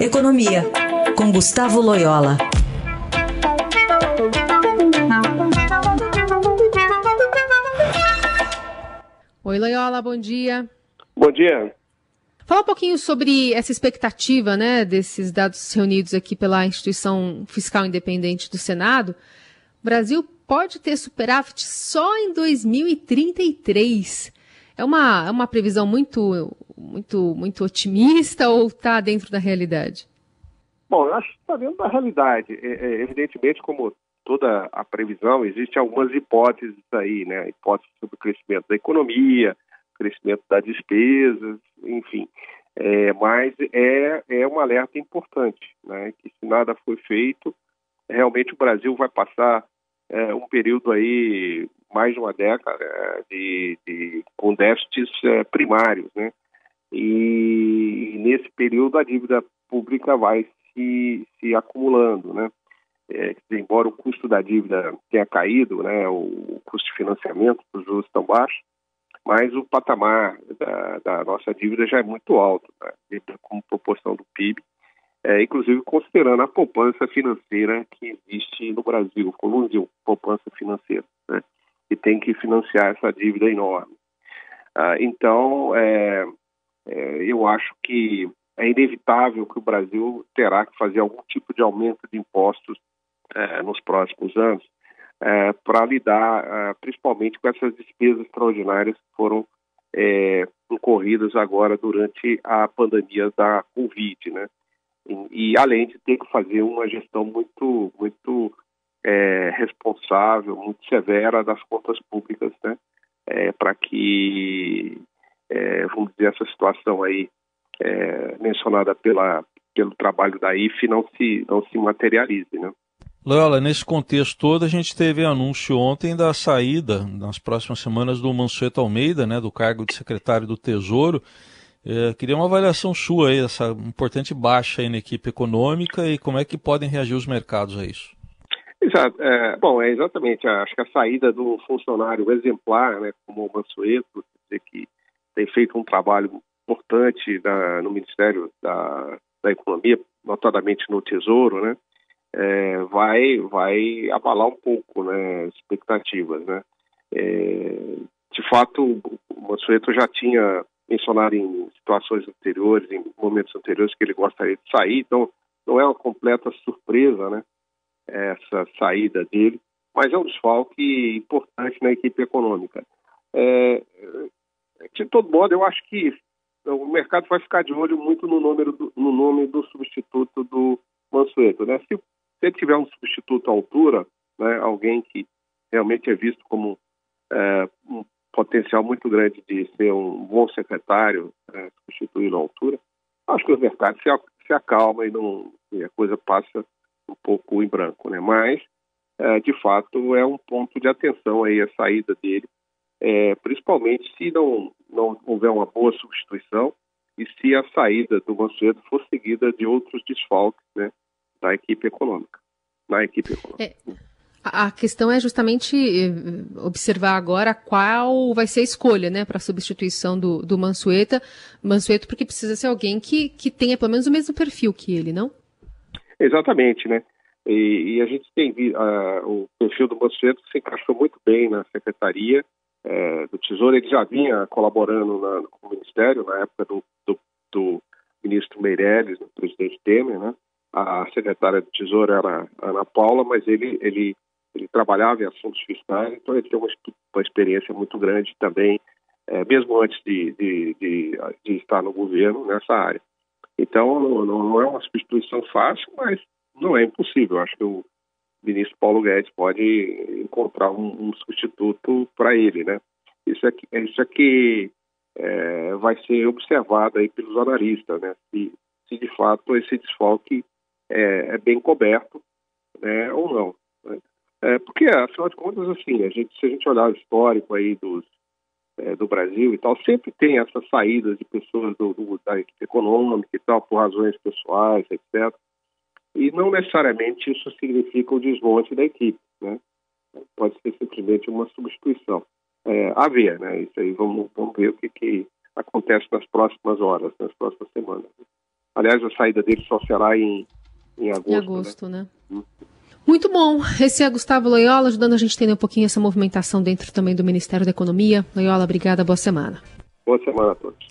Economia, com Gustavo Loyola. Oi, Loyola, bom dia. Bom dia. Fala um pouquinho sobre essa expectativa, né, desses dados reunidos aqui pela instituição fiscal independente do Senado. O Brasil pode ter superávit só em 2033. É uma, é uma previsão muito, muito, muito otimista ou está dentro da realidade? Bom, eu acho que está dentro da realidade. É, é, evidentemente, como toda a previsão, existem algumas hipóteses aí, né? Hipóteses sobre o crescimento da economia, crescimento das despesas, enfim. É, mas é, é um alerta importante, né? Que se nada for feito, realmente o Brasil vai passar é, um período aí mais de uma década é, de, de com déficits é, primários, né? E, nesse período a dívida pública vai se, se acumulando, né? É, embora o custo da dívida tenha caído, né, o custo de financiamento, os juros estão baixos, mas o patamar da, da nossa dívida já é muito alto, né, como proporção do PIB, é, inclusive considerando a poupança financeira que existe no Brasil, volume de poupança financeira, né, que tem que financiar essa dívida enorme. Ah, então, é, é, eu acho que é inevitável que o Brasil terá que fazer algum tipo de aumento de impostos é, nos próximos anos, é, para lidar é, principalmente com essas despesas extraordinárias que foram é, ocorridas agora durante a pandemia da Covid, né? E, e, além de ter que fazer uma gestão muito, muito é, responsável, muito severa das contas públicas, né? É, para que, é, vamos dizer, essa situação aí mencionada pela, pelo trabalho da IFE não se, não se materialize, né? Loyola, nesse contexto todo, a gente teve anúncio ontem da saída, nas próximas semanas, do Mansueto Almeida, né, do cargo de secretário do Tesouro. É, queria uma avaliação sua aí, essa importante baixa aí na equipe econômica e como é que podem reagir os mercados a isso. Exato. É, bom, é exatamente. Acho que a saída do funcionário exemplar, né, como o Mansueto, que tem feito um trabalho importante no Ministério da, da Economia, notadamente no Tesouro, né, é, vai, vai abalar um pouco né, as expectativas. Né? É, de fato, o Mansueto já tinha mencionado em situações anteriores, em momentos anteriores, que ele gostaria de sair, então não é uma completa surpresa né, essa saída dele, mas é um desfalque importante na equipe econômica. É, de todo modo, eu acho que o mercado vai ficar de olho muito no, número do, no nome do substituto do Mansueto. Né? Se se ele tiver um substituto à altura, né, alguém que realmente é visto como é, um potencial muito grande de ser um bom secretário, é, à altura, acho que o mercado se, se acalma e, não, e a coisa passa um pouco em branco. Né? Mas, é, de fato, é um ponto de atenção aí a saída dele, é, principalmente se não, não houver uma boa substituição e se a saída do Mansueto for seguida de outros desfalques, né? da equipe econômica. Na equipe econômica. É, a questão é justamente eh, observar agora qual vai ser a escolha né, para a substituição do, do Mansueta. Mansueto, porque precisa ser alguém que, que tenha pelo menos o mesmo perfil que ele, não? Exatamente, né? E, e a gente tem uh, o perfil do Mansueto se encaixou muito bem na secretaria uh, do Tesouro. Ele já vinha colaborando na, com o Ministério na época do, do, do ministro Meirelles, do presidente Temer, né? a secretária do Tesouro era a Ana Paula, mas ele, ele, ele trabalhava em assuntos fiscais, então ele tem uma, uma experiência muito grande também, é, mesmo antes de, de, de, de, estar no governo nessa área. Então, não, não, é uma substituição fácil, mas não é impossível. Acho que o ministro Paulo Guedes pode encontrar um, um substituto para ele, né? Isso aqui, isso aqui é, vai ser observado aí pelos analistas, né? Se, se de fato esse desfalque é, é bem coberto né, ou não. Né? É, porque, afinal de contas, assim, a gente, se a gente olhar o histórico aí dos, é, do Brasil e tal, sempre tem essas saídas de pessoas do, do, da equipe econômica e tal, por razões pessoais, etc. E não necessariamente isso significa o desmonte da equipe, né? Pode ser simplesmente uma substituição. É, a ver, né? Isso aí, vamos, vamos ver o que, que acontece nas próximas horas, nas próximas semanas. Aliás, a saída dele só será em, em agosto. Em agosto, né? né? Hum. Muito bom. Esse é Gustavo Loyola, ajudando a gente a entender um pouquinho essa movimentação dentro também do Ministério da Economia. Loyola, obrigada, boa semana. Boa semana a todos.